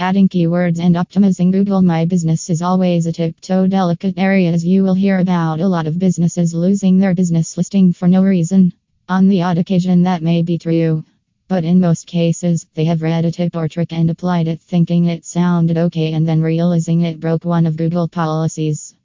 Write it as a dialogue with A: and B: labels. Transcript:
A: Adding keywords and optimizing Google My Business is always a tiptoe delicate area as you will hear about a lot of businesses losing their business listing for no reason. On the odd occasion, that may be true. But in most cases, they have read a tip or trick and applied it thinking it sounded okay and then realizing it broke one of Google policies.